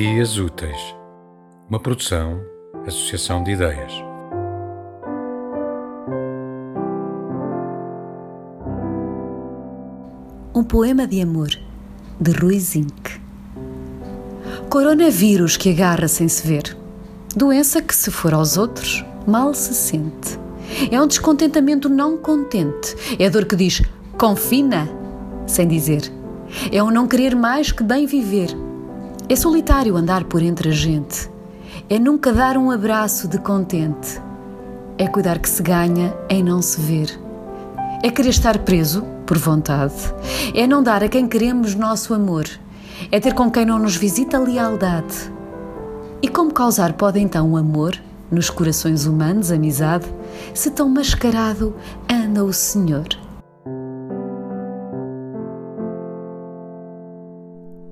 Dias Úteis, uma produção, associação de ideias. Um poema de amor, de Rui Zinck. Coronavírus que agarra sem se ver. Doença que, se for aos outros, mal se sente. É um descontentamento não contente. É dor que diz confina, sem dizer. É um não querer mais que bem viver. É solitário andar por entre a gente. É nunca dar um abraço de contente. É cuidar que se ganha em não se ver. É querer estar preso, por vontade. É não dar a quem queremos nosso amor. É ter com quem não nos visita lealdade. E como causar pode então o amor, nos corações humanos, amizade, se tão mascarado anda o Senhor?